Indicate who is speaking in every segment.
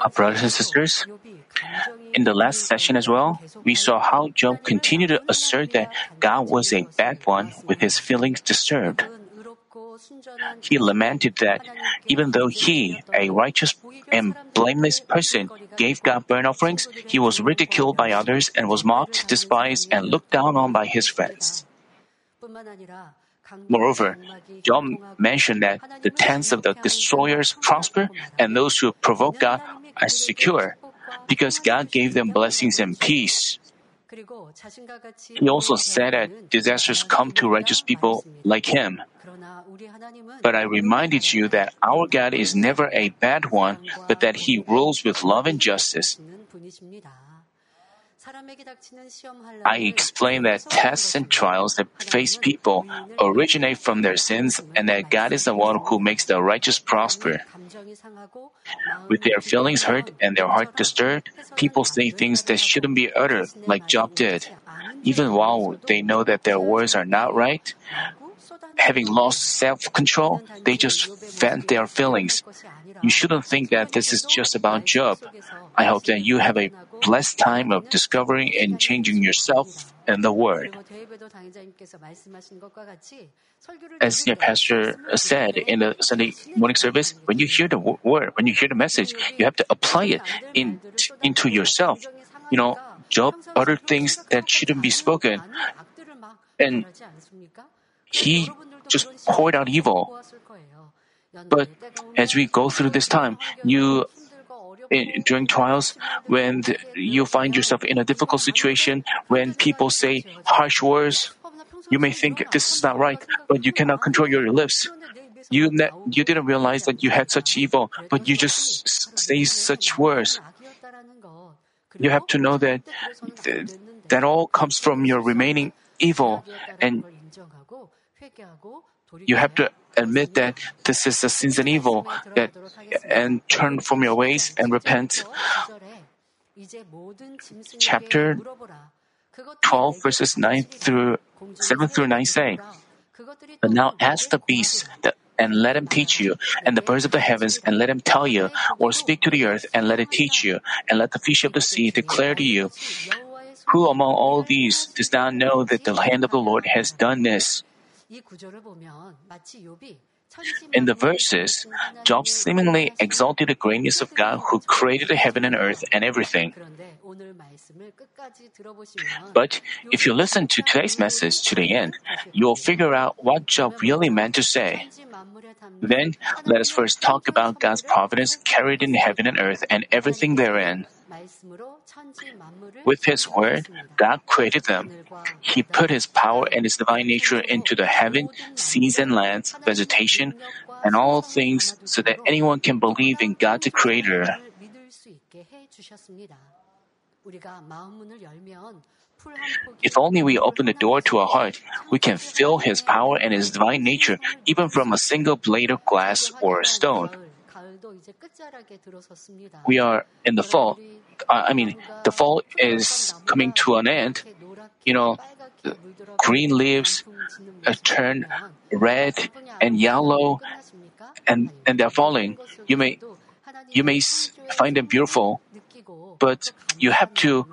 Speaker 1: Uh, brothers and sisters, in the last session as well, we saw how Job continued to assert that God was a bad one with his feelings disturbed. He lamented that even though he, a righteous and blameless person, gave God burnt offerings, he was ridiculed by others and was mocked, despised, and looked down on by his friends. Moreover, Job mentioned that the tents of the destroyers prosper and those who provoke God are secure because God gave them blessings and peace. He also said that disasters come to righteous people like him. But I reminded you that our God is never a bad one, but that He rules with love and justice. I explained that tests and trials that face people originate from their sins and that God is the one who makes the righteous prosper. With their feelings hurt and their heart disturbed, people say things that shouldn't be uttered, like Job did. Even while they know that their words are not right, having lost self control, they just vent their feelings. You shouldn't think that this is just about Job. I hope that you have a blessed time of discovering and changing yourself and the Word. As your pastor said in the Sunday morning service, when you hear the word, when you hear the message, you have to apply it in, into yourself. You know, Job uttered things that shouldn't be spoken, and he just poured out evil. But as we go through this time, you in, during trials, when the, you find yourself in a difficult situation, when people say harsh words, you may think this is not right, but you cannot control your lips. You ne- you didn't realize that you had such evil, but you just say such words. You have to know that th- that all comes from your remaining evil, and you have to admit that this is a sin and evil that and turn from your ways and repent. Chapter 12 verses 9 through 7 through 9 say, But now ask the beasts that and let him teach you, and the birds of the heavens, and let him tell you, or speak to the earth, and let it teach you, and let the fish of the sea declare to you. Who among all these does not know that the hand of the Lord has done this? In the verses, Job seemingly exalted the greatness of God who created the heaven and earth and everything. But if you listen to today's message to the end, you will figure out what Job really meant to say. Then, let us first talk about God's providence carried in heaven and earth and everything therein. With His Word, God created them. He put His power and His divine nature into the heaven, seas, and lands, vegetation, and all things so that anyone can believe in God the Creator. If only we open the door to our heart, we can feel His power and His divine nature even from a single blade of glass or a stone. We are in the fall. I mean, the fall is coming to an end. You know, green leaves uh, turn red and yellow, and and they're falling. You may you may find them beautiful, but you have to.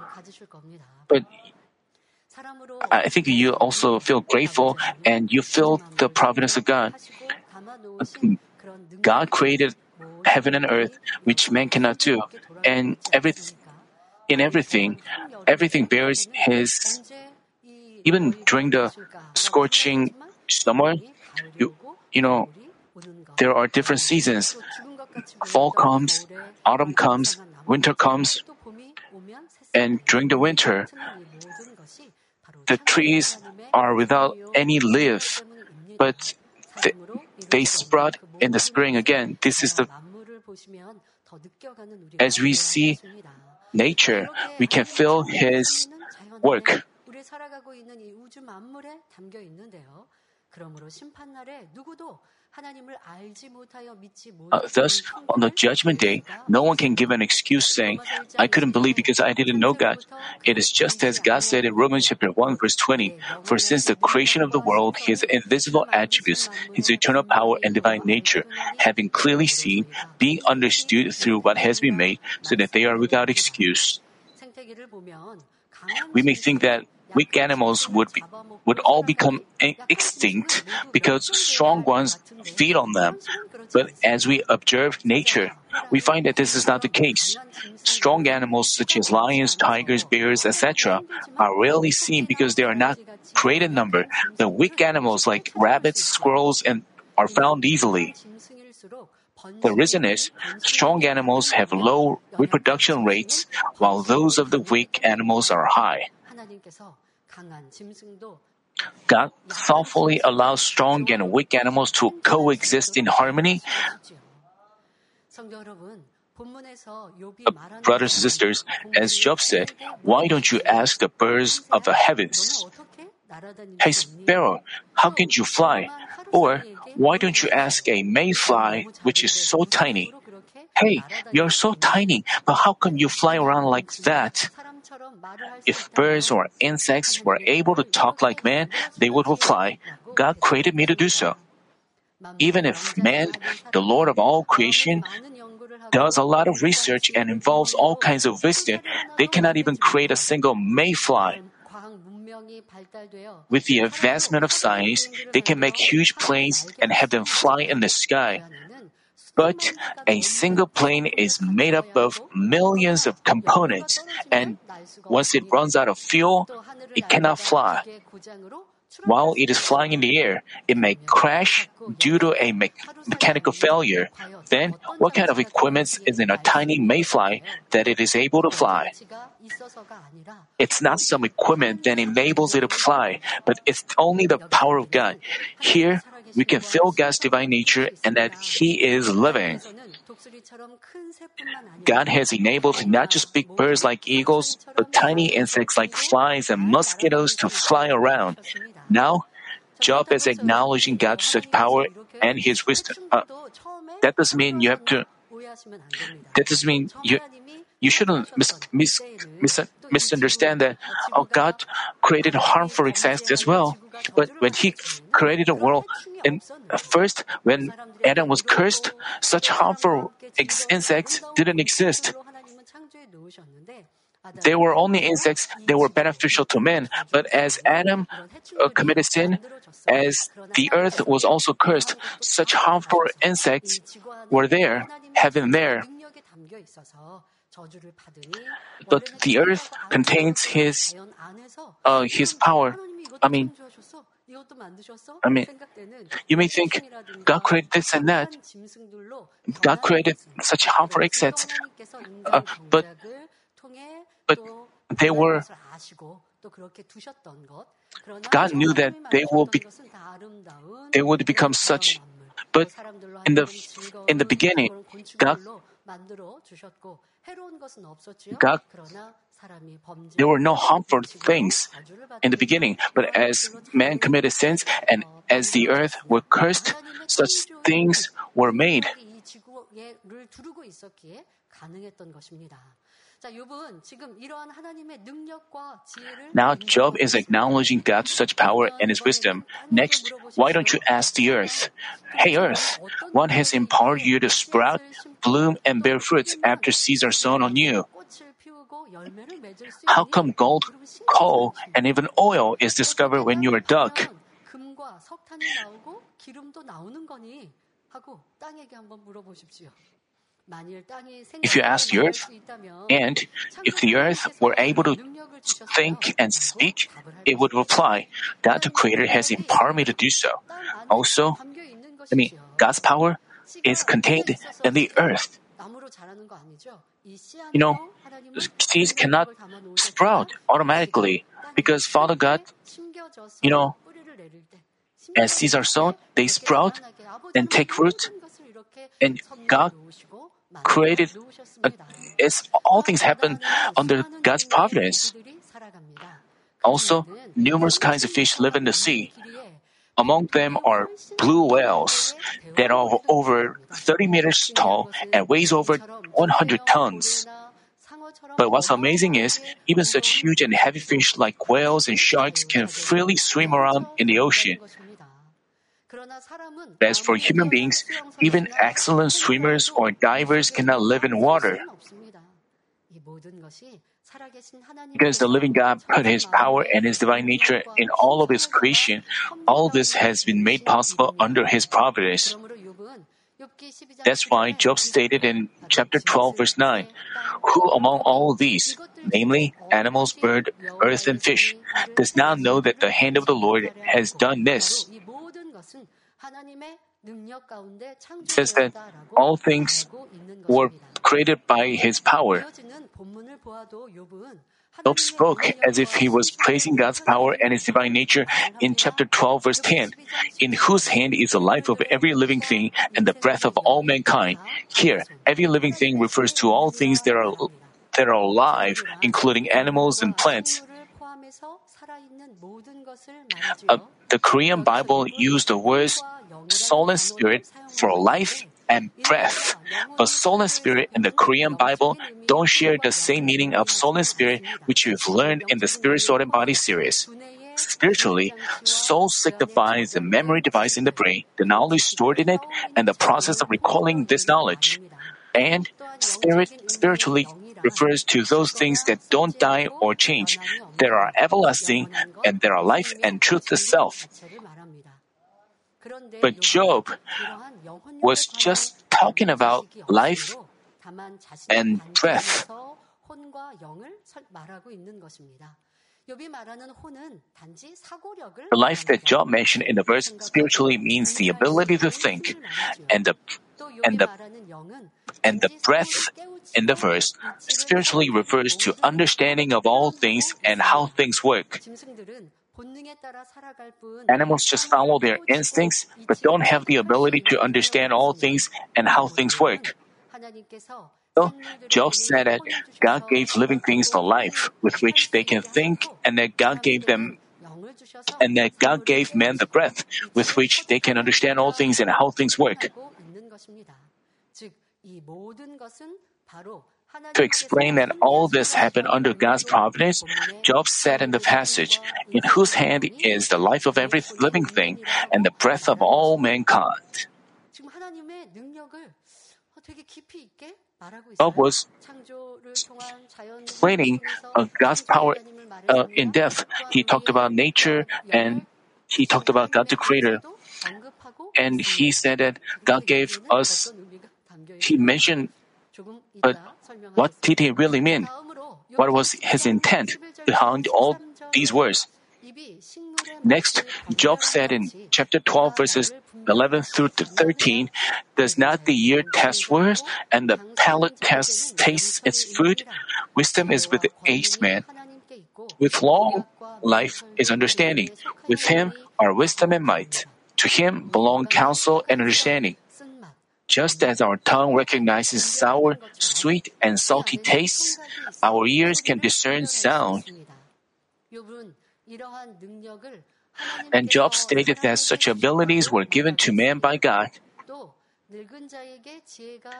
Speaker 1: But I think you also feel grateful and you feel the providence of God. God created heaven and earth, which man cannot do, and every, in everything, everything bears His. Even during the scorching summer, you, you know, there are different seasons. Fall comes, autumn comes, winter comes, and during the winter, the trees are without any leaf, but they, they sprout in the spring again. This is the as we see nature, we can feel His work. Uh, thus, on the judgment day, no one can give an excuse saying, I couldn't believe because I didn't know God. It is just as God said in Romans chapter 1 verse 20, For since the creation of the world, His invisible attributes, His eternal power and divine nature, have been clearly seen, being understood through what has been made, so that they are without excuse. We may think that weak animals would be, would all become extinct because strong ones feed on them. But as we observe nature, we find that this is not the case. Strong animals such as lions, tigers, bears, etc., are rarely seen because they are not great in number. The weak animals like rabbits, squirrels, and are found easily. The reason is strong animals have low reproduction rates, while those of the weak animals are high. God thoughtfully allows strong and weak animals to coexist in harmony. Uh, brothers and sisters, as Job said, why don't you ask the birds of the heavens? Hey sparrow, how can you fly? Or why don't you ask a mayfly which is so tiny? Hey, you're so tiny, but how come you fly around like that? If birds or insects were able to talk like man, they would reply, God created me to do so. Even if man, the Lord of all creation, does a lot of research and involves all kinds of wisdom, they cannot even create a single mayfly. With the advancement of science, they can make huge planes and have them fly in the sky. But a single plane is made up of millions of components, and once it runs out of fuel, it cannot fly. While it is flying in the air, it may crash due to a me- mechanical failure. Then, what kind of equipment is in a tiny mayfly that it is able to fly? It's not some equipment that enables it to fly, but it's only the power of God. Here, we can feel God's divine nature and that He is living. God has enabled not just big birds like eagles, but tiny insects like flies and mosquitoes to fly around. Now, Job is acknowledging God's such power and His wisdom. Uh, that doesn't mean you have to. That doesn't mean you. You shouldn't mis, mis, mis, misunderstand that. Oh, God created harmful insects as well. But when He created the world, and first, when Adam was cursed, such harmful insects didn't exist. They were only insects that were beneficial to men, but as Adam uh, committed sin, as the earth was also cursed, such harmful insects were there, have been there. But the earth contains His, uh, His power. I mean, I mean, you may think God created this and that. God created such harmful insects, uh, but but they were. God knew that they will be. They would become such, but in the in the beginning, God God, there were no harmful things in the beginning, but as man committed sins and as the earth were cursed, such things were made. Now Job is acknowledging God's such power and his wisdom. Next, why don't you ask the earth? Hey earth, what has empowered you to sprout, bloom, and bear fruits after seeds are sown on you? How come gold, coal, and even oil is discovered when you are dug? If you ask the earth, and if the earth were able to think and speak, it would reply, God the Creator has empowered me to do so. Also, I mean, God's power is contained in the earth. You know, seeds cannot sprout automatically because Father God, you know, as seeds are sown, they sprout and take root, and God created, uh, all things happen under God's providence. Also, numerous kinds of fish live in the sea. Among them are blue whales that are over 30 meters tall and weighs over 100 tons. But what's amazing is, even such huge and heavy fish like whales and sharks can freely swim around in the ocean. As for human beings, even excellent swimmers or divers cannot live in water. Because the living God put His power and His divine nature in all of His creation, all this has been made possible under His providence. That's why Job stated in chapter 12, verse 9, Who among all these, namely animals, bird, earth, and fish, does not know that the hand of the Lord has done this? It says that all things were created by His power. Job spoke as if he was praising God's power and His divine nature in chapter 12, verse 10, in whose hand is the life of every living thing and the breath of all mankind. Here, every living thing refers to all things that are, that are alive, including animals and plants. Uh, the Korean Bible used the words soul and spirit for life and breath. But soul and spirit in the Korean Bible don't share the same meaning of soul and spirit which we've learned in the Spirit, Soul, and Body series. Spiritually, soul signifies the memory device in the brain, the knowledge stored in it, and the process of recalling this knowledge. And spirit spiritually refers to those things that don't die or change, that are everlasting, and that are life and truth itself. But Job was just talking about life and breath. The life that Job mentioned in the verse spiritually means the ability to think, and the and the and the breath in the verse spiritually refers to understanding of all things and how things work. Animals just follow their instincts but don't have the ability to understand all things and how things work. So, Job said that God gave living things the life with which they can think and that God gave them and that God gave men the breath with which they can understand all things and how things work. To explain that all this happened under God's providence, Job said in the passage, In whose hand is the life of every living thing and the breath of all mankind. Job was explaining uh, God's power uh, in depth. He talked about nature and he talked about God the Creator. And he said that God gave us, he mentioned, but what did he really mean? What was his intent behind all these words? Next, Job said in chapter 12, verses 11 through 13, Does not the ear test words and the palate test taste its food? Wisdom is with the aged man. With long life is understanding. With him are wisdom and might. To him belong counsel and understanding. Just as our tongue recognizes sour, sweet, and salty tastes, our ears can discern sound. And Job stated that such abilities were given to man by God.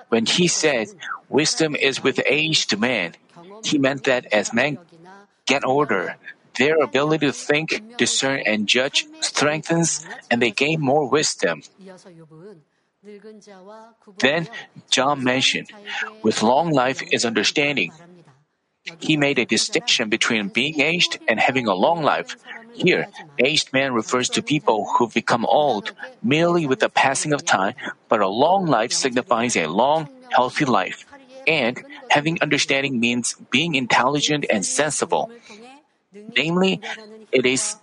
Speaker 1: When he said, wisdom is with aged man, he meant that as men get older, their ability to think, discern, and judge strengthens and they gain more wisdom. Then Job mentioned, with long life is understanding. He made a distinction between being aged and having a long life. Here, aged man refers to people who become old merely with the passing of time, but a long life signifies a long, healthy life. And having understanding means being intelligent and sensible. Namely, it is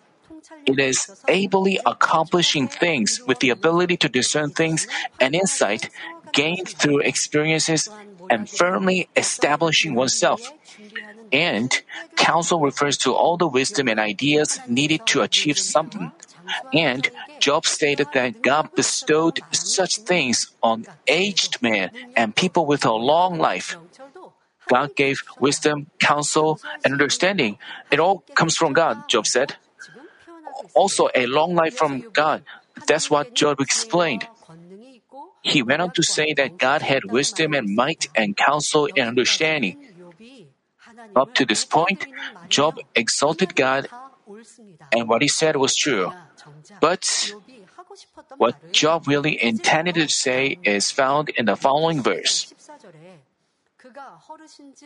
Speaker 1: it is ably accomplishing things with the ability to discern things and insight gained through experiences and firmly establishing oneself. And counsel refers to all the wisdom and ideas needed to achieve something. And Job stated that God bestowed such things on aged men and people with a long life. God gave wisdom, counsel, and understanding. It all comes from God, Job said. also a long life from God. That's what Job explained. He went on to say that God had wisdom and might and counsel and understanding. Up to this point, Job exalted God and what he said was true. But what Job really intended to say is found in the following verse.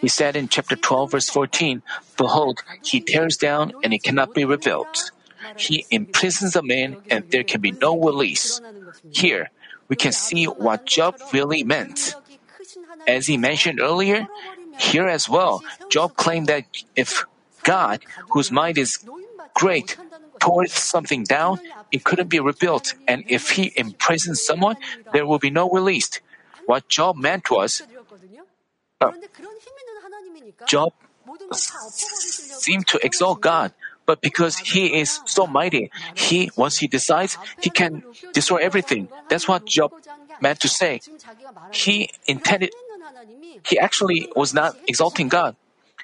Speaker 1: He said in chapter 12, verse 14, Behold, he tears down and it cannot be rebuilt. He imprisons a man and there can be no release. Here, we can see what Job really meant. As he mentioned earlier, here as well, Job claimed that if God, whose mind is great, tore something down, it couldn't be rebuilt, and if he imprisons someone, there will be no release. What Job meant was, uh, Job seemed to exalt God, but because he is so mighty, he once he decides, he can destroy everything. That's what Job meant to say. He intended he actually was not exalting God.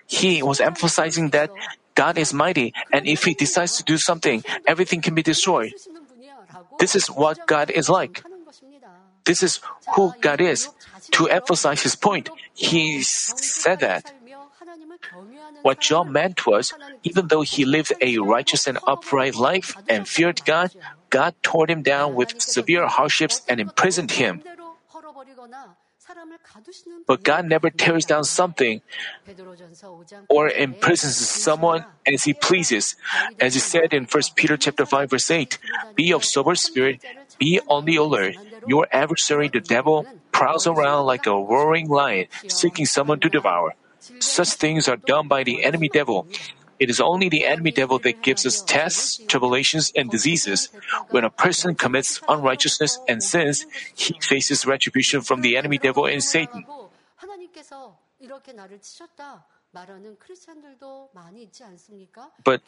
Speaker 1: He was emphasizing that God is mighty, and if He decides to do something, everything can be destroyed. This is what God is like. This is who God is. To emphasize his point, he said that. What Job meant was, even though he lived a righteous and upright life and feared God, God tore him down with severe hardships and imprisoned him. But God never tears down something or imprisons someone as he pleases. As he said in 1 Peter chapter 5 verse 8, be of sober spirit, be on the alert. Your adversary the devil prowls around like a roaring lion, seeking someone to devour. Such things are done by the enemy devil. It is only the enemy devil that gives us tests, tribulations, and diseases. When a person commits unrighteousness and sins, he faces retribution from the enemy devil and Satan. But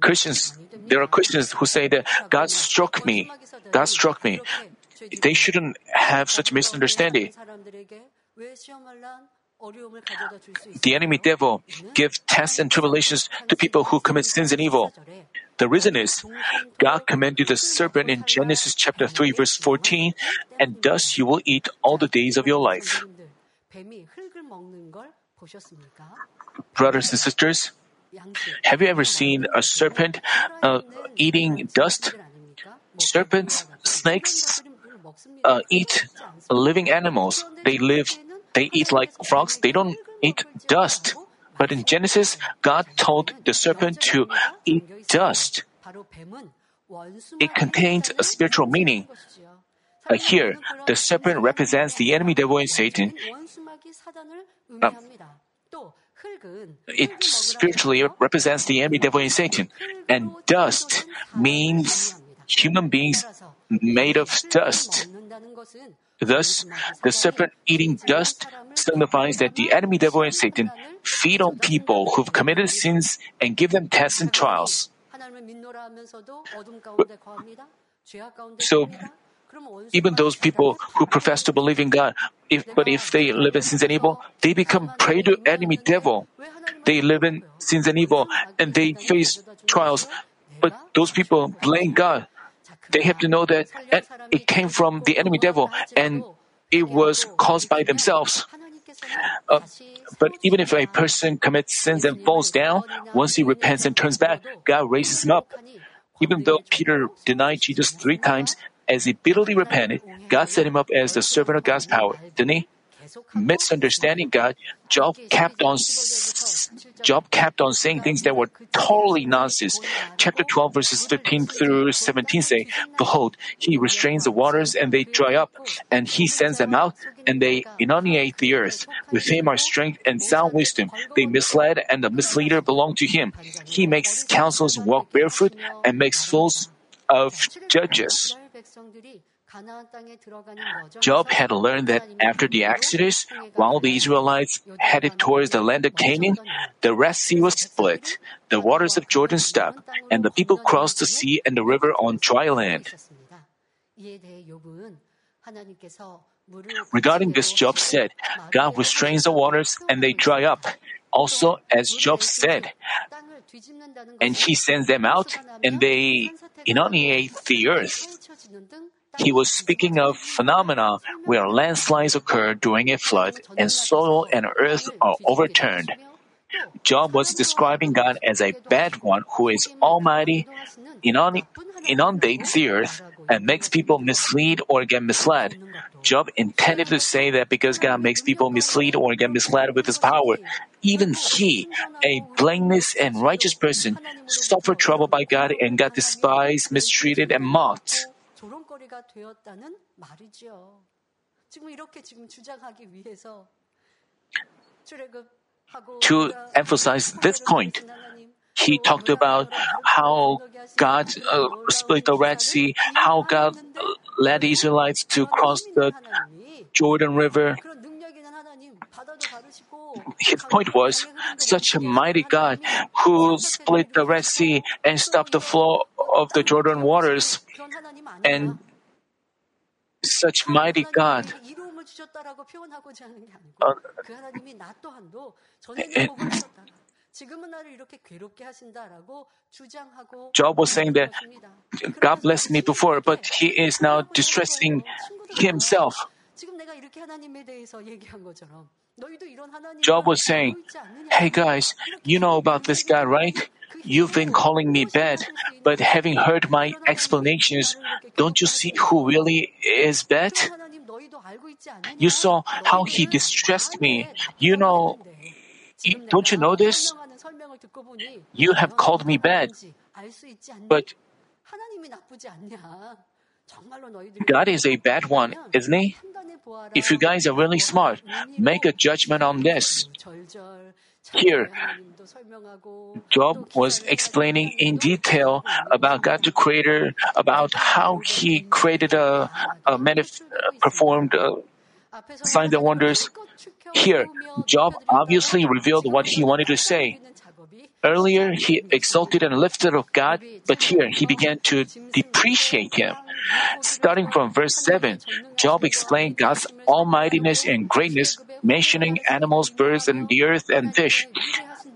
Speaker 1: Christians, there are Christians who say that God struck me. God struck me. They shouldn't have such misunderstanding. The enemy devil gives tests and tribulations to people who commit sins and evil. The reason is God commanded the serpent in Genesis chapter 3 verse 14, and thus you will eat all the days of your life. Brothers and sisters, have you ever seen a serpent uh, eating dust? Serpents, snakes uh, eat living animals. They live they eat like frogs, they don't eat dust. But in Genesis, God told the serpent to eat dust. It contains a spiritual meaning. Uh, here, the serpent represents the enemy devil and Satan. Uh, it spiritually represents the enemy devil and Satan. And dust means human beings made of dust. Thus, the serpent eating dust signifies that the enemy devil and Satan feed on people who've committed sins and give them tests and trials. So, even those people who profess to believe in God, if, but if they live in sins and evil, they become prey to enemy devil. They live in sins and evil and they face trials, but those people blame God they have to know that it came from the enemy devil and it was caused by themselves. Uh, but even if a person commits sins and falls down, once he repents and turns back, God raises him up. Even though Peter denied Jesus three times, as he bitterly repented, God set him up as the servant of God's power, didn't he? Misunderstanding God, Job kept on Job kept on saying things that were totally nonsense. Chapter 12 verses 15 through 17 say, Behold, he restrains the waters and they dry up, and he sends them out and they inundate the earth. With him are strength and sound wisdom. They misled and the misleader belong to him. He makes councils walk barefoot and makes fools of judges. Job had learned that after the Exodus, while the Israelites headed towards the land of Canaan, the Red Sea was split, the waters of Jordan stopped, and the people crossed the sea and the river on dry land. Regarding this, Job said, God restrains the waters and they dry up. Also, as Job said, and he sends them out, and they inundate the earth. He was speaking of phenomena where landslides occur during a flood and soil and earth are overturned. Job was describing God as a bad one who is almighty, inundates the earth, and makes people mislead or get misled. Job intended to say that because God makes people mislead or get misled with his power, even he, a blameless and righteous person, suffered trouble by God and got despised, mistreated, and mocked. To emphasize this point, he talked about how God uh, split the Red Sea, how God led the Israelites to cross the Jordan River. His point was such a mighty God who split the Red Sea and stopped the flow of the Jordan waters, and such mighty God. Uh, Job was saying that God blessed me before, but he is now distressing himself. Job was saying, Hey guys, you know about this guy, right? You've been calling me bad, but having heard my explanations, don't you see who really is bad? You saw how he distressed me. You know, don't you know this? You have called me bad, but God is a bad one, isn't He? If you guys are really smart, make a judgment on this. Here, Job was explaining in detail about God the Creator, about how He created a, a manif- performed uh, signs and wonders. Here, Job obviously revealed what he wanted to say. Earlier, he exalted and lifted up God, but here he began to depreciate him. Starting from verse 7, Job explained God's almightiness and greatness, mentioning animals, birds, and the earth and fish.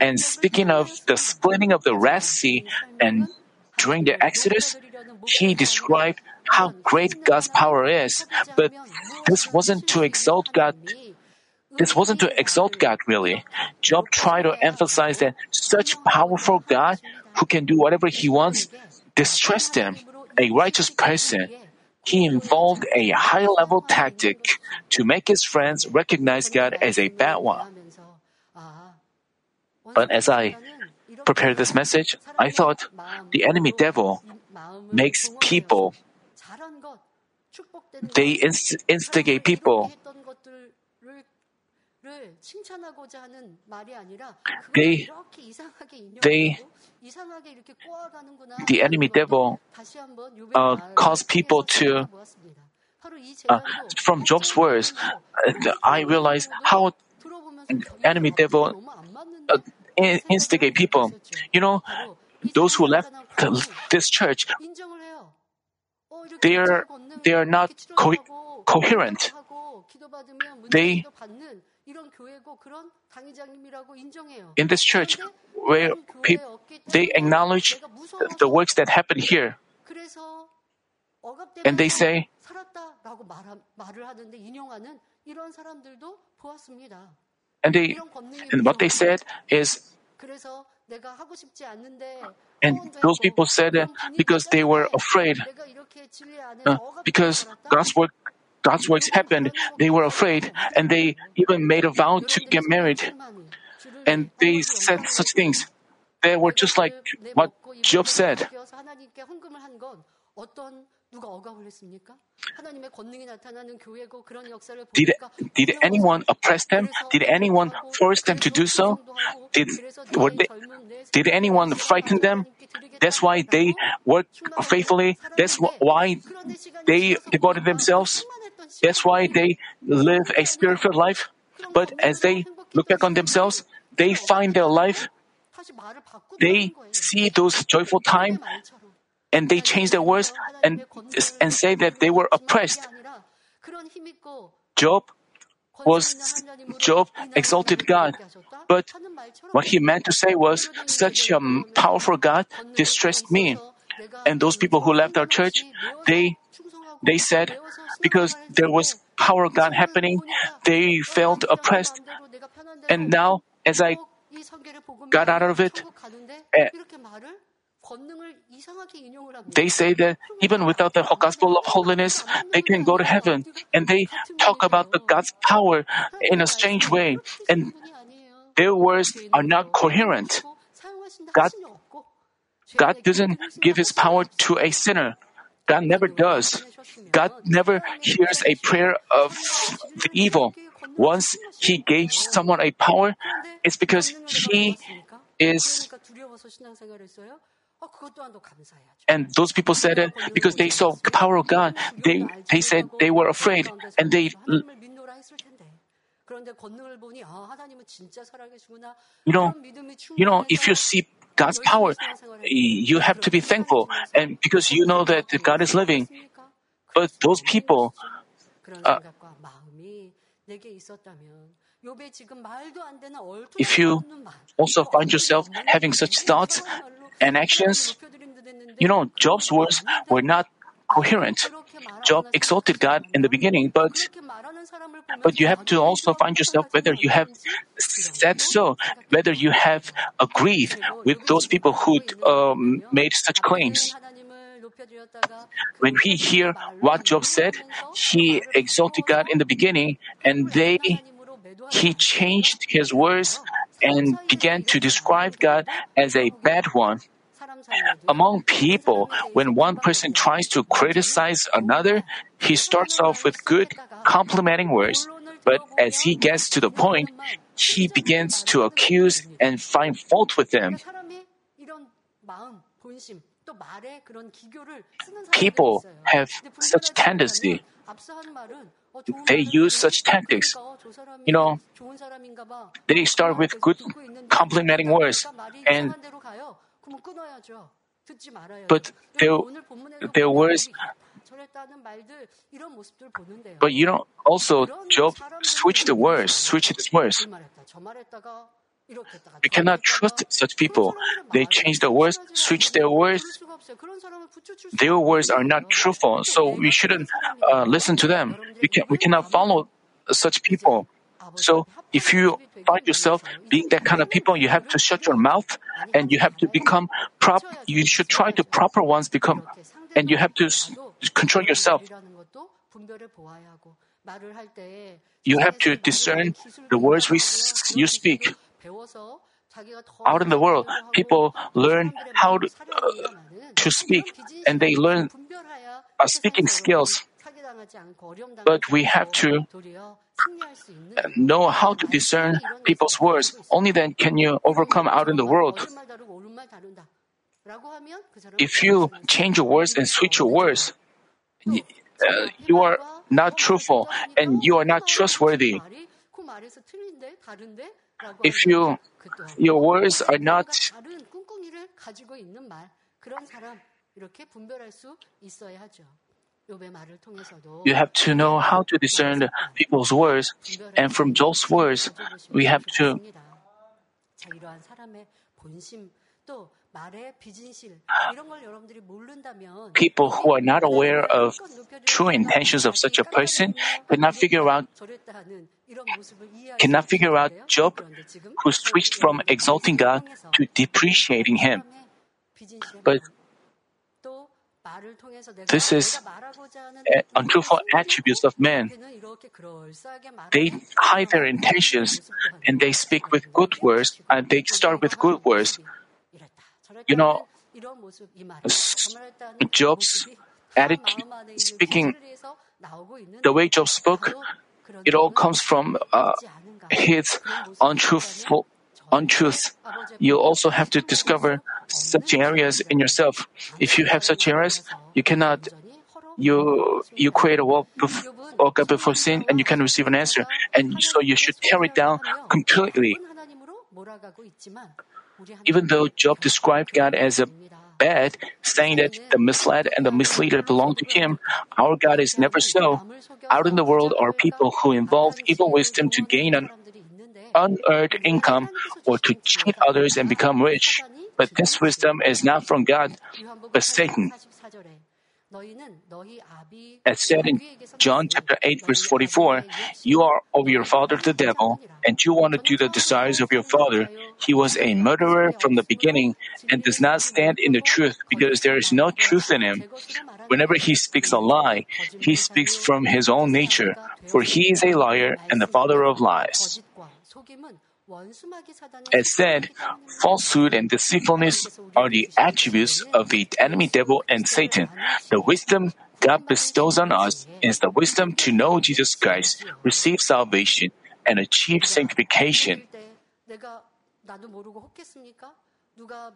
Speaker 1: And speaking of the splitting of the Red Sea and during the Exodus, he described how great God's power is, but this wasn't to exalt God. This wasn't to exalt God really. Job tried to emphasize that such powerful God who can do whatever he wants distressed him, a righteous person. He involved a high level tactic to make his friends recognize God as a bad one. But as I prepared this message, I thought the enemy devil makes people they inst- instigate people. They, they, the enemy devil uh, cause people to, uh, from Job's words, uh, I realize how enemy devil uh, instigate people. You know, those who left this church, they are they are not co- coherent. They in this church where people they acknowledge the works that happen here, and they say. And they, and what they said is, and those people said that because they were afraid, uh, because God's work, God's works happened, they were afraid, and they even made a vow to get married. And they said such things. They were just like what Job said. Did, did anyone oppress them? Did anyone force them to do so? Did, they, did anyone frighten them? That's why they worked faithfully. That's why they devoted themselves. That's why they live a spiritual life. But as they look back on themselves, they find their life. They see those joyful time and they change their words and, and say that they were oppressed. Job was Job exalted God. But what he meant to say was, such a powerful God distressed me. And those people who left our church, they they said, because there was power of God happening, they felt oppressed. And now, as I got out of it, eh, they say that even without the gospel of holiness, they can go to heaven. And they talk about the God's power in a strange way. And their words are not coherent. God, God doesn't give his power to a sinner. God never does. God never hears a prayer of the evil. Once He gave someone a power, it's because He is. And those people said it because they saw the power of God. They they said they were afraid and they. You know, you know, if you see God's power, you have to be thankful, and because you know that God is living. But those people, uh, if you also find yourself having such thoughts and actions, you know, Job's words were not coherent. Job exalted God in the beginning, but but you have to also find yourself whether you have said so, whether you have agreed with those people who um, made such claims. When we hear what Job said, he exalted God in the beginning, and they he changed his words and began to describe God as a bad one. Among people, when one person tries to criticize another, he starts off with good, complimenting words. But as he gets to the point, he begins to accuse and find fault with them. People have such tendency. They use such tactics. You know, they start with good complimenting words and but there, their words but you know also Job switched the words, switched his words. We cannot trust such people. They change the words, switch their words. Their words are not truthful, so we shouldn't uh, listen to them. We, can, we cannot follow such people. So if you find yourself being that kind of people, you have to shut your mouth and you have to become prop. You should try to proper ones become, and you have to control yourself. You have to discern the words we, you speak. Out in the world, people learn how to, uh, to speak and they learn uh, speaking skills. But we have to know how to discern people's words. Only then can you overcome out in the world. If you change your words and switch your words, uh, you are not truthful and you are not trustworthy. If you your words are not you have to know how to discern people's words, and from those words, we have to People who are not aware of true intentions of such a person cannot figure out cannot figure out Job who switched from exalting God to depreciating him. But this is untruthful attributes of men. They hide their intentions and they speak with good words and they start with good words. You know, Job's attitude, speaking, the way Job spoke, it all comes from uh, his untruthful untruths. You also have to discover such areas in yourself. If you have such areas, you cannot you you create a wall before, before sin and you can receive an answer. And so you should tear it down completely. Even though Job described God as a bad, saying that the misled and the misleader belong to him, our God is never so. Out in the world are people who involve evil wisdom to gain an unearned income or to cheat others and become rich. But this wisdom is not from God, but Satan. As said in John chapter 8 verse 44, you are of your father the devil, and you want to do the desires of your father. He was a murderer from the beginning and does not stand in the truth because there is no truth in him. Whenever he speaks a lie, he speaks from his own nature, for he is a liar and the father of lies. As said, falsehood and deceitfulness are the attributes of the enemy devil and Satan. The wisdom God bestows on us is the wisdom to know Jesus Christ, receive salvation, and achieve sanctification.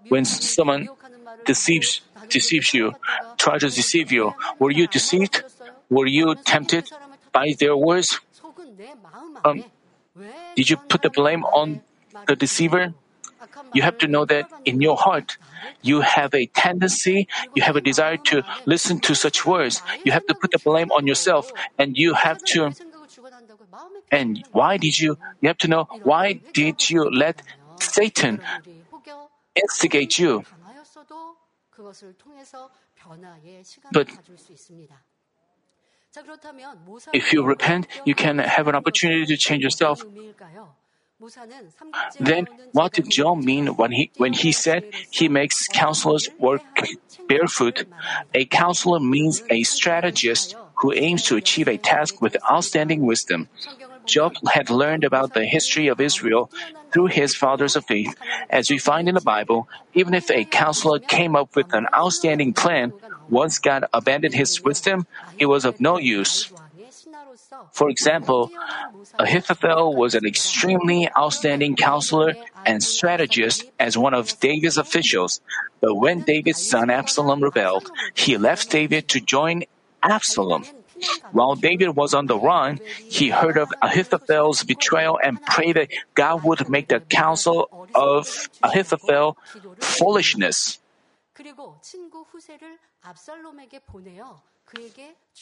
Speaker 1: When someone deceives, deceives you, tries to deceive you, were you deceived? Were you tempted by their words? Um, did you put the blame on the deceiver? You have to know that in your heart, you have a tendency, you have a desire to listen to such words. You have to put the blame on yourself and you have to and why did you you have to know why did you let Satan instigate you? But if you repent, you can have an opportunity to change yourself. Then, what did Job mean when he, when he said he makes counselors work barefoot? A counselor means a strategist who aims to achieve a task with outstanding wisdom. Job had learned about the history of Israel through his fathers of faith. As we find in the Bible, even if a counselor came up with an outstanding plan, once God abandoned his wisdom, it was of no use. For example, Ahithophel was an extremely outstanding counselor and strategist as one of David's officials. But when David's son Absalom rebelled, he left David to join Absalom. While David was on the run, he heard of Ahithophel's betrayal and prayed that God would make the counsel of Ahithophel foolishness.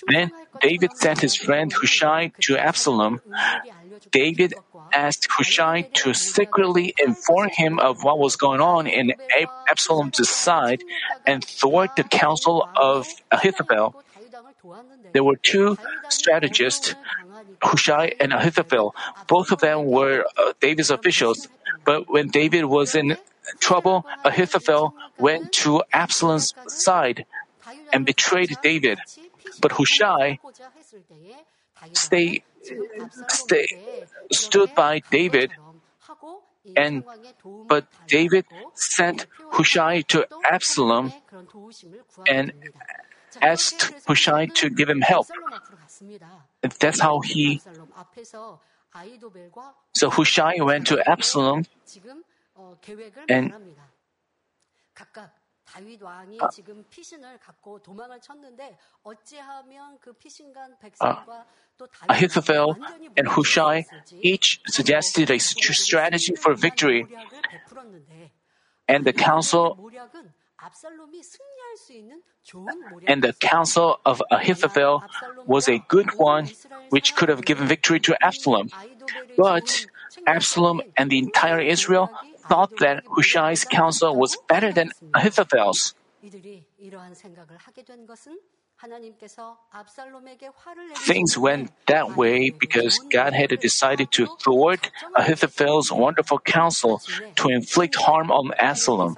Speaker 1: Then David sent his friend Hushai to Absalom. David asked Hushai to secretly inform him of what was going on in Absalom's side and thwart the counsel of Ahithophel. There were two strategists, Hushai and Ahithophel. Both of them were uh, David's officials. But when David was in trouble, Ahithophel went to Absalom's side and betrayed David. But Hushai stay, stay, stood by David, and but David sent Hushai to Absalom and asked Hushai to give him help. That's how he. So Hushai went to Absalom and 다윗 왕이 지금 피신을 갖고 도망을 쳤는데 어찌하면 그 피신간 백성과 또 다윗 Ahithophel and Hushai each suggested a strategy for victory. And the counsel and the counsel of Ahithophel was a good one, which could have given victory to Absalom. But Absalom and the entire Israel thought that Hushai's counsel was better than Ahithophel's. Things went that way because God had decided to thwart Ahithophel's wonderful counsel to inflict harm on Absalom.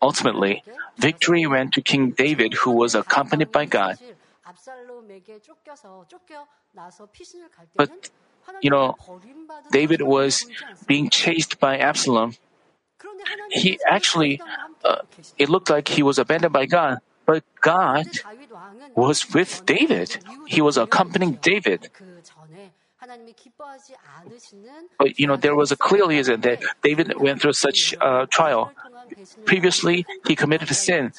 Speaker 1: Ultimately, victory went to King David, who was accompanied by God. But you know, David was being chased by Absalom. He actually, uh, it looked like he was abandoned by God, but God was with David. He was accompanying David. But you know, there was a clear reason that David went through such a trial. Previously, he committed a sin.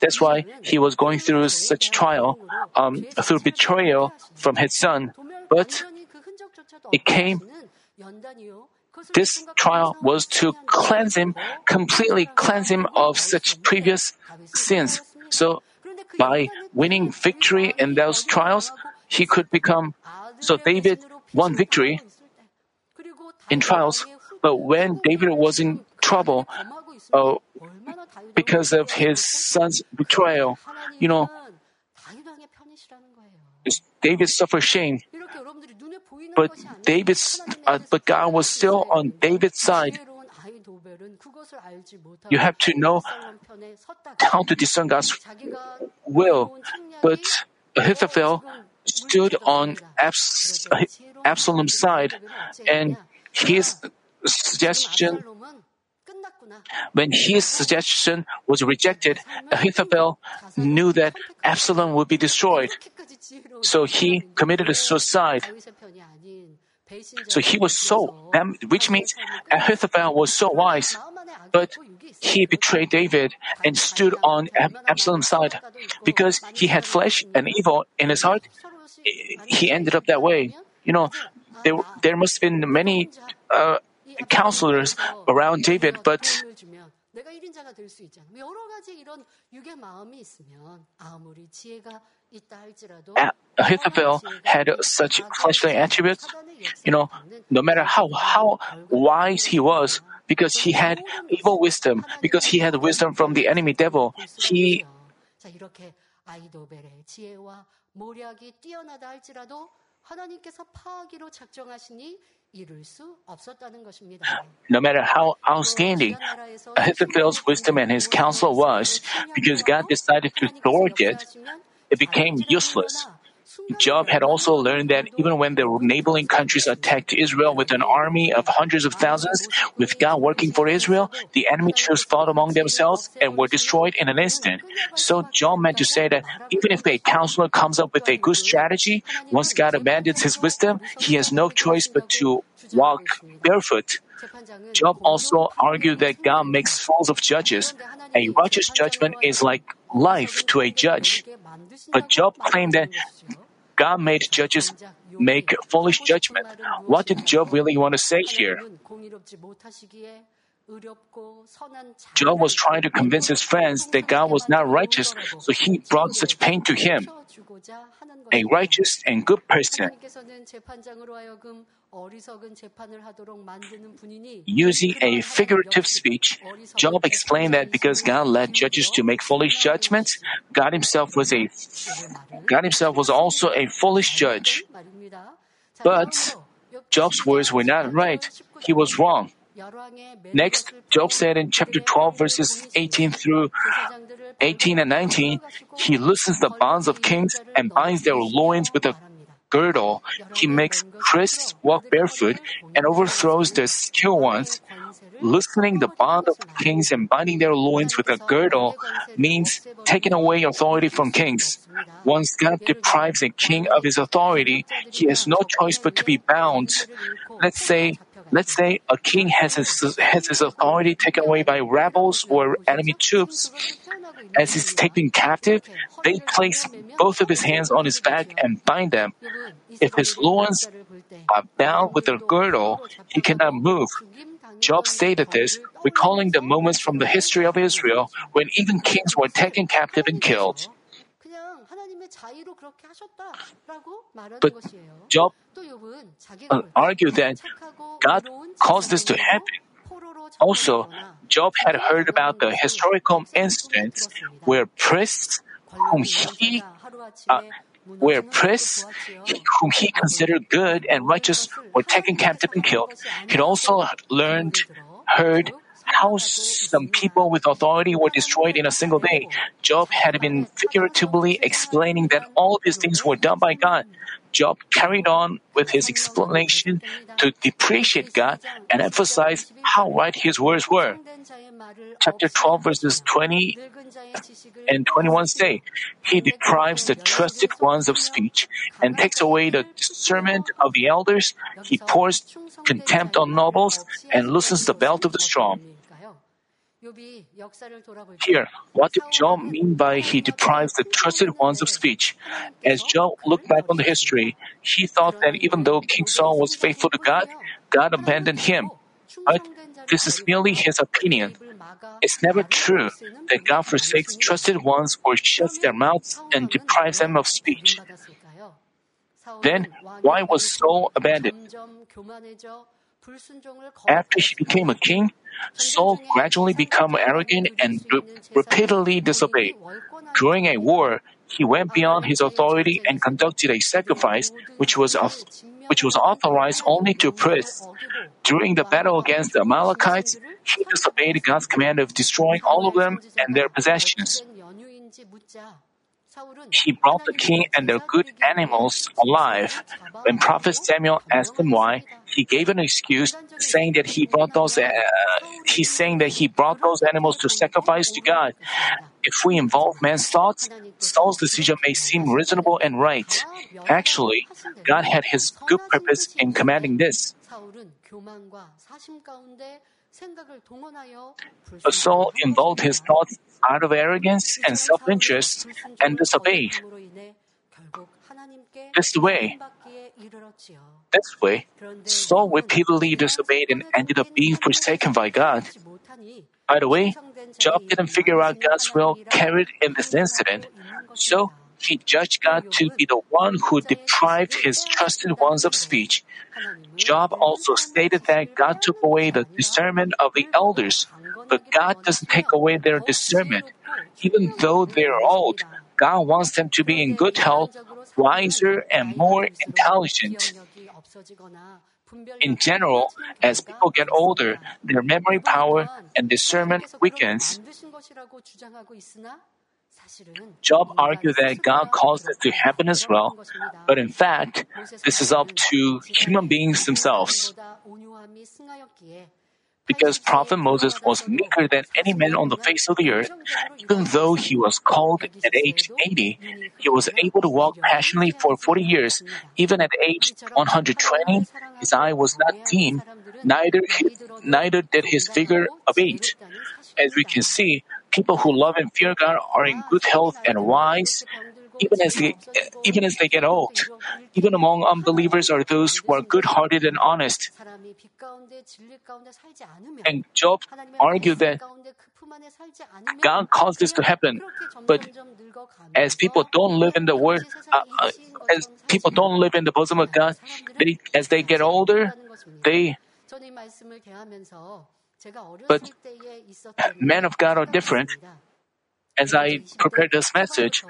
Speaker 1: That's why he was going through such trial um, through betrayal from his son. But it came this trial was to cleanse him, completely cleanse him of such previous sins. So, by winning victory in those trials, he could become. So, David won victory in trials, but when David was in trouble, uh, because of his son's betrayal, you know, David suffered shame. But David's, uh, but God was still on David's side. You have to know how to discern God's will. But Ahithophel stood on Abs- Absalom's side, and his suggestion when his suggestion was rejected, Ahithophel knew that Absalom would be destroyed. So he committed a suicide. So he was so, which means Ahithophel was so wise, but he betrayed David and stood on Absalom's side. Because he had flesh and evil in his heart, he ended up that way. You know, there, there must have been many uh, counselors around David, but 내가 1인자가 될 수 있잖아. 여러 가지 이런 유괴 마음이 있으면 아무리 지혜가 있다 할지라도 Ahithophel had such fleshly attributes. You know, no matter how how wise he was, because he had evil wisdom, because he had wisdom from the enemy devil, he 자 이렇게 아이도벨의 지혜와 모략이 뛰어나다 할지라도 하나님께서 파하기로 작정하시니 no matter how outstanding Ahithophel's wisdom and his counsel was, because God decided to thwart it, it became useless. Job had also learned that even when the neighboring countries attacked Israel with an army of hundreds of thousands, with God working for Israel, the enemy troops fought among themselves and were destroyed in an instant. So Job meant to say that even if a counselor comes up with a good strategy, once God abandons his wisdom, he has no choice but to walk barefoot. Job also argued that God makes fools of judges. A righteous judgment is like life to a judge. But Job claimed that God made judges make foolish judgment. What did Job really want to say here? Job was trying to convince his friends that God was not righteous, so he brought such pain to him. A righteous and good person Using a figurative speech, Job explained that because God led judges to make foolish judgments, God himself was a God himself was also a foolish judge. But Job's words were not right. He was wrong. Next, Job said in chapter 12 verses 18 through 18 and 19, he loosens the bonds of kings and binds their loins with a girdle, he makes priests walk barefoot and overthrows the skilled ones. Loosening the bond of kings and binding their loins with a girdle means taking away authority from kings. Once God deprives a king of his authority, he has no choice but to be bound. Let's say Let's say a king has his, has his authority taken away by rebels or enemy troops. As he's taken captive, they place both of his hands on his back and bind them. If his loins are bound with a girdle, he cannot move. Job stated this, recalling the moments from the history of Israel when even kings were taken captive and killed. But Job argued that God caused this to happen. Also, Job had heard about the historical incidents where priests whom he uh, where priests whom he considered good and righteous were taken captive and killed. He also learned, heard how some people with authority were destroyed in a single day. Job had been figuratively explaining that all these things were done by God. Job carried on with his explanation to depreciate God and emphasize how right his words were. Chapter 12, verses 20 and 21 say, He deprives the trusted ones of speech and takes away the discernment of the elders. He pours contempt on nobles and loosens the belt of the strong. Here, what did Job mean by he deprives the trusted ones of speech? As Job looked back on the history, he thought that even though King Saul was faithful to God, God abandoned him. But this is merely his opinion. It's never true that God forsakes trusted ones or shuts their mouths and deprives them of speech. Then, why was Saul abandoned? After he became a king, Saul gradually became arrogant and re- repeatedly disobeyed. During a war, he went beyond his authority and conducted a sacrifice which was, which was authorized only to priests. During the battle against the Amalekites, he disobeyed God's command of destroying all of them and their possessions. He brought the king and their good animals alive. When Prophet Samuel asked him why, he gave an excuse, saying that he brought those. Uh, he's saying that he brought those animals to sacrifice to God. If we involve man's thoughts, Saul's decision may seem reasonable and right. Actually, God had His good purpose in commanding this. Saul involved his thoughts out of arrogance and self-interest and disobeyed. This way, this way, Saul repeatedly disobeyed and ended up being forsaken by God. By the way, Job didn't figure out God's will carried in this incident, so he judged God to be the one who deprived his trusted ones of speech. Job also stated that God took away the discernment of the elders, but God doesn't take away their discernment. Even though they're old, God wants them to be in good health, wiser, and more intelligent. In general, as people get older, their memory power and discernment weakens. Job argued that God caused it to happen as well, but in fact, this is up to human beings themselves. Because Prophet Moses was meeker than any man on the face of the earth, even though he was called at age 80, he was able to walk passionately for 40 years. Even at age 120, his eye was not dim, neither, neither did his figure abate. As we can see, people who love and fear God are in good health and wise, even as they, even as they get old. Even among unbelievers are those who are good-hearted and honest. And Job argued that God caused this to happen, but as people don't live in the word, uh, uh, as people don't live in the bosom of God, they, as they get older, they. But men of God are different. As I prepared this message,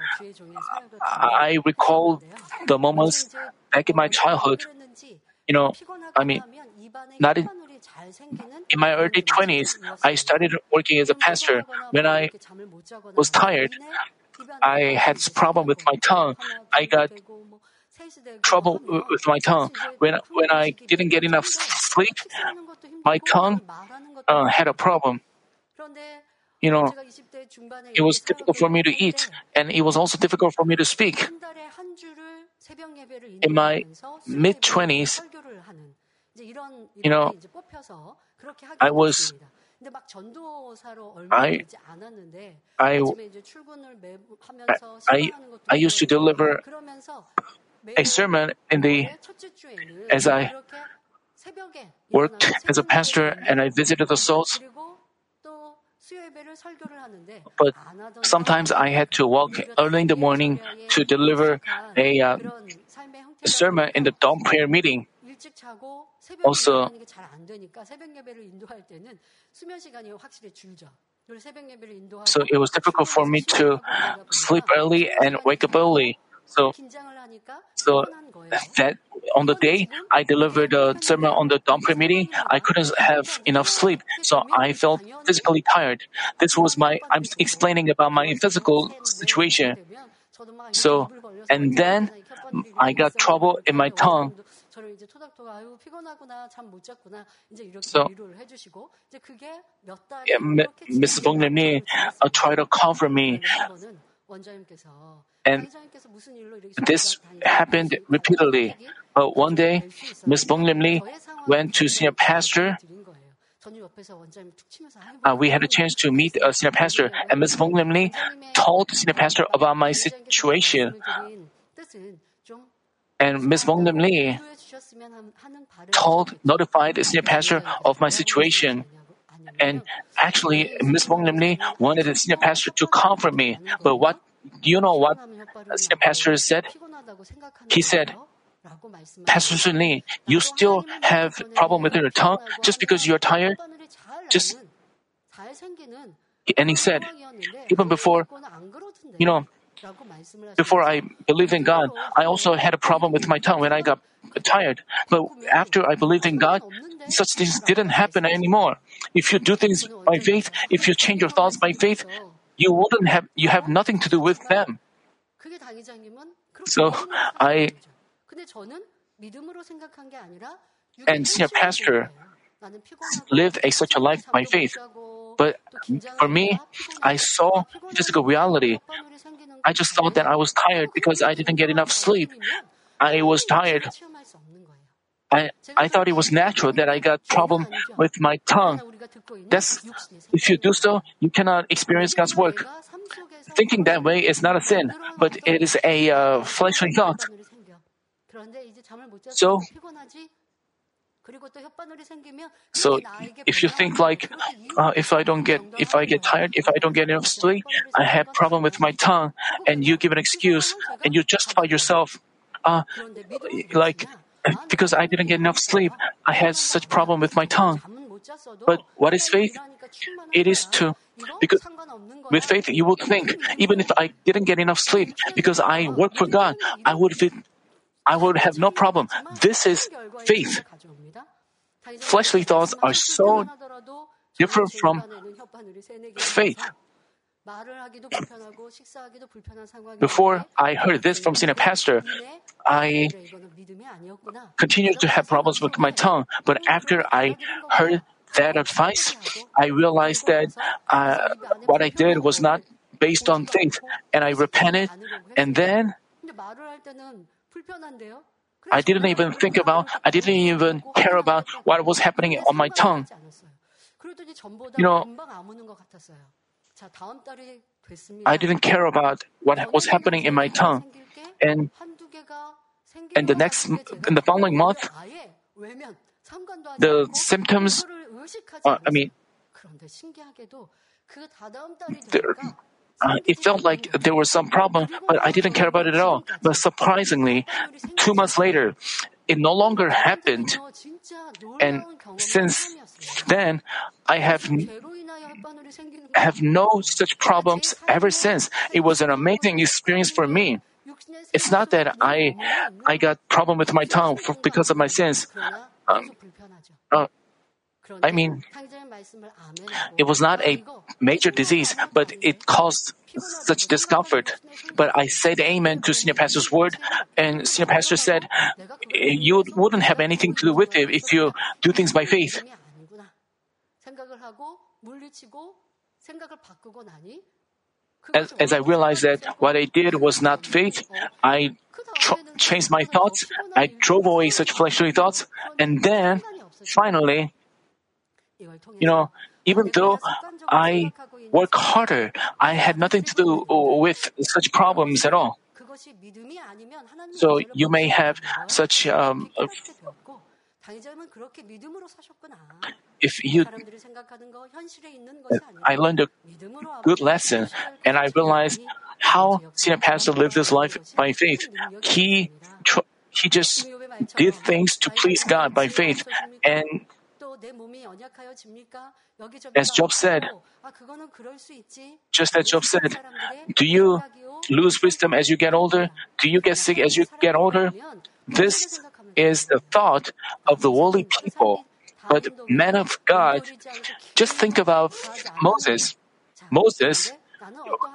Speaker 1: I recall the moments back in my childhood. You know, I mean, not in, in my early 20s, I started working as a pastor. When I was tired, I had this problem with my tongue. I got trouble with my tongue. When when I didn't get enough sleep, my tongue uh, had a problem. You know, it was difficult for me to eat, and it was also difficult for me to speak. In my mid 20s, you know, I was I, I, I, I used to deliver a sermon in the, as I worked as a pastor and I visited the souls. But sometimes I had to walk early in the morning to deliver a uh, sermon in the dawn prayer meeting. Also, so it was difficult for me to sleep early and wake up early. So, so that on the day I delivered a sermon on the dawn meeting, I couldn't have enough sleep, so I felt physically tired. This was my I'm explaining about my physical situation. So, and then I got trouble in my tongue. So, yeah, Mrs. Bongnim uh, tried to comfort me. And this happened repeatedly. But one day, Ms. Bong Lim Lee went to senior pastor. Uh, we had a chance to meet a senior pastor, and Ms. Bong Lim Lee told senior pastor about my situation. And Ms. Bong Lim Lee told, notified the senior pastor of my situation. And actually, Ms. Bong Lim Lee wanted the senior pastor to comfort me. But what, do you know what senior pastor said? He said, Pastor Sun Lee, you still have problem with your tongue just because you're tired? Just, and he said, even before, you know, before I believed in God, I also had a problem with my tongue when I got tired. But after I believed in God, such things didn't happen anymore. If you do things by faith, if you change your thoughts by faith, you wouldn't have, you have nothing to do with them. So I, and senior pastor lived a, such a life by faith. But for me, I saw physical reality. I just thought that I was tired because I didn't get enough sleep. I was tired. I, I thought it was natural that I got problem with my tongue. That's, if you do so, you cannot experience God's work. Thinking that way is not a sin, but it is a uh, fleshly thought. So, so if you think like, uh, if I don't get, if I get tired, if I don't get enough sleep, I have problem with my tongue, and you give an excuse and you justify yourself, uh, like because I didn't get enough sleep, I had such problem with my tongue. But what is faith? It is to because with faith you would think even if I didn't get enough sleep because I work for God, I would fit, I would have no problem. This is faith. Fleshly thoughts are so different from faith. Before I heard this from senior pastor, I continued to have problems with my tongue. But after I heard that advice, I realized that uh, what I did was not based on faith, and I repented. And then I didn't even think about, I didn't even care about what was happening on my tongue. You know, I didn't care about what was happening in my tongue. And and the next in the following month the symptoms uh, I mean uh, it felt like there was some problem, but I didn't care about it at all. But surprisingly, two months later, it no longer happened. And since then, I have have no such problems ever since. It was an amazing experience for me. It's not that I I got problem with my tongue for, because of my sins. Um, uh, I mean, it was not a major disease, but it caused such discomfort. But I said amen to Senior Pastor's word, and Senior Pastor said, You wouldn't have anything to do with it if you do things by faith. As, as I realized that what I did was not faith, I tr- changed my thoughts, I drove away such fleshly thoughts, and then finally, you know, even though I work harder, I had nothing to do with such problems at all. So you may have such um, if you I learned a good lesson and I realized how senior pastor lived his life by faith. He he just did things to please God by faith and as Job said, just as Job said, do you lose wisdom as you get older? Do you get sick as you get older? This is the thought of the worldly people. But men of God, just think about Moses. Moses,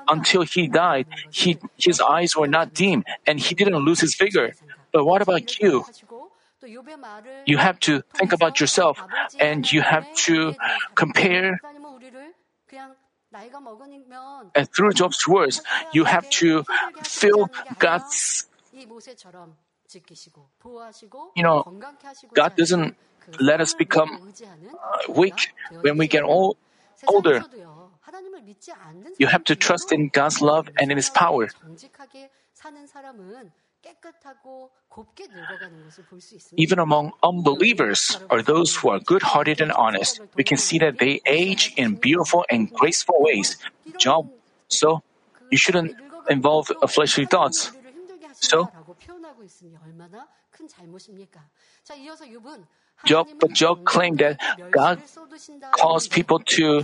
Speaker 1: until he died, he, his eyes were not dim and he didn't lose his vigor. But what about you? You have to think about yourself and you have to compare. And through Job's words, you have to feel God's you know, God doesn't let us become uh, weak when we get old, older. You have to trust in God's love and in His power. Even among unbelievers or those who are good hearted and honest, we can see that they age in beautiful and graceful ways. Job. So, you shouldn't involve fleshly thoughts. So, Job, but Job claimed that God caused people to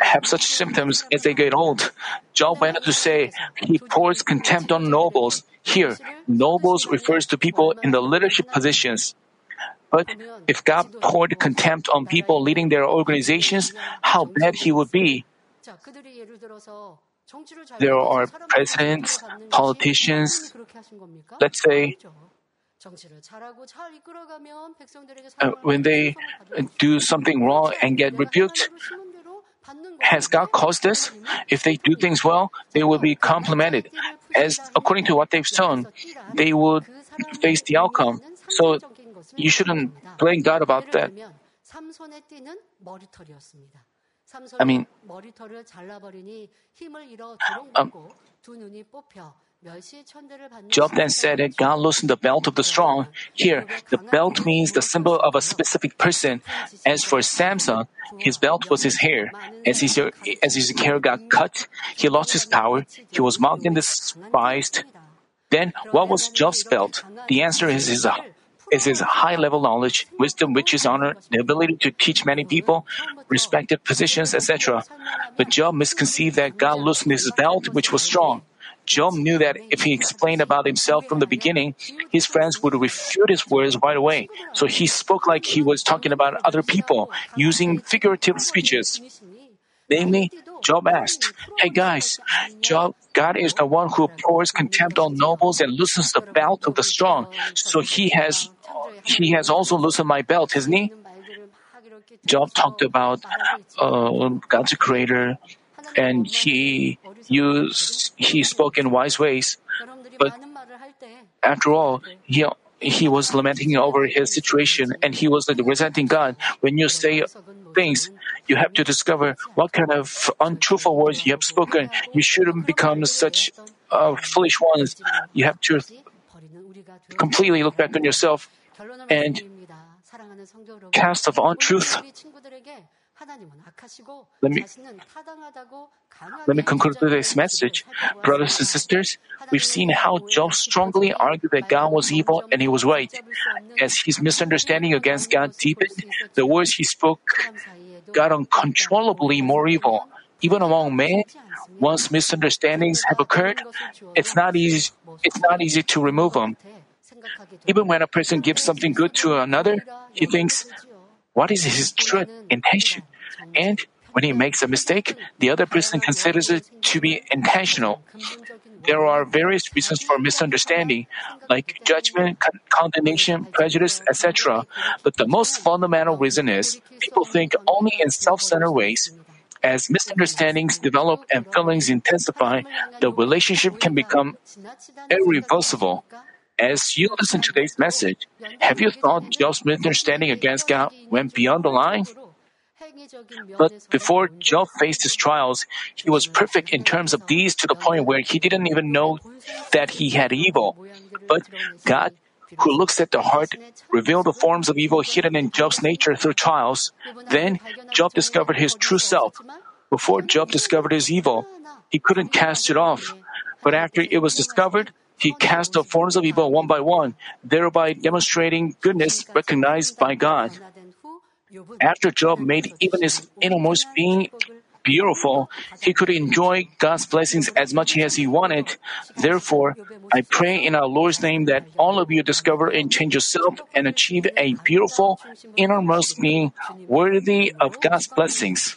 Speaker 1: have such symptoms as they get old. Job went on to say he pours contempt on nobles. Here, nobles refers to people in the leadership positions. But if God poured contempt on people leading their organizations, how bad he would be. There are presidents, politicians, let's say, uh, when they do something wrong and get rebuked, has God caused this? If they do things well, they will be complimented. As according to what they've sown, they would face the outcome. So you shouldn't blame God about that. I mean, um, Job then said that God loosened the belt of the strong. Here, the belt means the symbol of a specific person. As for Samson, his belt was his hair. As his, as his hair got cut, he lost his power. He was mocked and despised. Then, what was Job's belt? The answer is his, uh, is his high level knowledge, wisdom, riches, honor, the ability to teach many people, respected positions, etc. But Job misconceived that God loosened his belt, which was strong. Job knew that if he explained about himself from the beginning, his friends would refute his words right away. So he spoke like he was talking about other people, using figurative speeches. Namely, Job asked, Hey guys, Job, God is the one who pours contempt on nobles and loosens the belt of the strong. So he has, he has also loosened my belt, hasn't he? Job talked about uh, God's creator, and he used he spoke in wise ways. But after all, he he was lamenting over his situation and he was resenting God. When you say things, you have to discover what kind of untruthful words you have spoken. You shouldn't become such uh, foolish ones. You have to completely look back on yourself and cast of untruth. Let me, let me conclude today's message. Brothers and sisters, we've seen how Job strongly argued that God was evil and he was right. As his misunderstanding against God deepened, the words he spoke got uncontrollably more evil. Even among men, once misunderstandings have occurred, it's not easy, it's not easy to remove them. Even when a person gives something good to another, he thinks, what is his true intention? And when he makes a mistake, the other person considers it to be intentional. There are various reasons for misunderstanding, like judgment, con- condemnation, prejudice, etc. But the most fundamental reason is people think only in self centered ways. As misunderstandings develop and feelings intensify, the relationship can become irreversible. As you listen to today's message, have you thought Job's misunderstanding against God went beyond the line? But before Job faced his trials, he was perfect in terms of these to the point where he didn't even know that he had evil. But God, who looks at the heart, revealed the forms of evil hidden in Job's nature through trials. Then Job discovered his true self. Before Job discovered his evil, he couldn't cast it off. But after it was discovered, he cast the forms of evil one by one, thereby demonstrating goodness recognized by God. After Job made even his innermost being beautiful, he could enjoy God's blessings as much as he wanted. Therefore, I pray in our Lord's name that all of you discover and change yourself and achieve a beautiful innermost being worthy of God's blessings.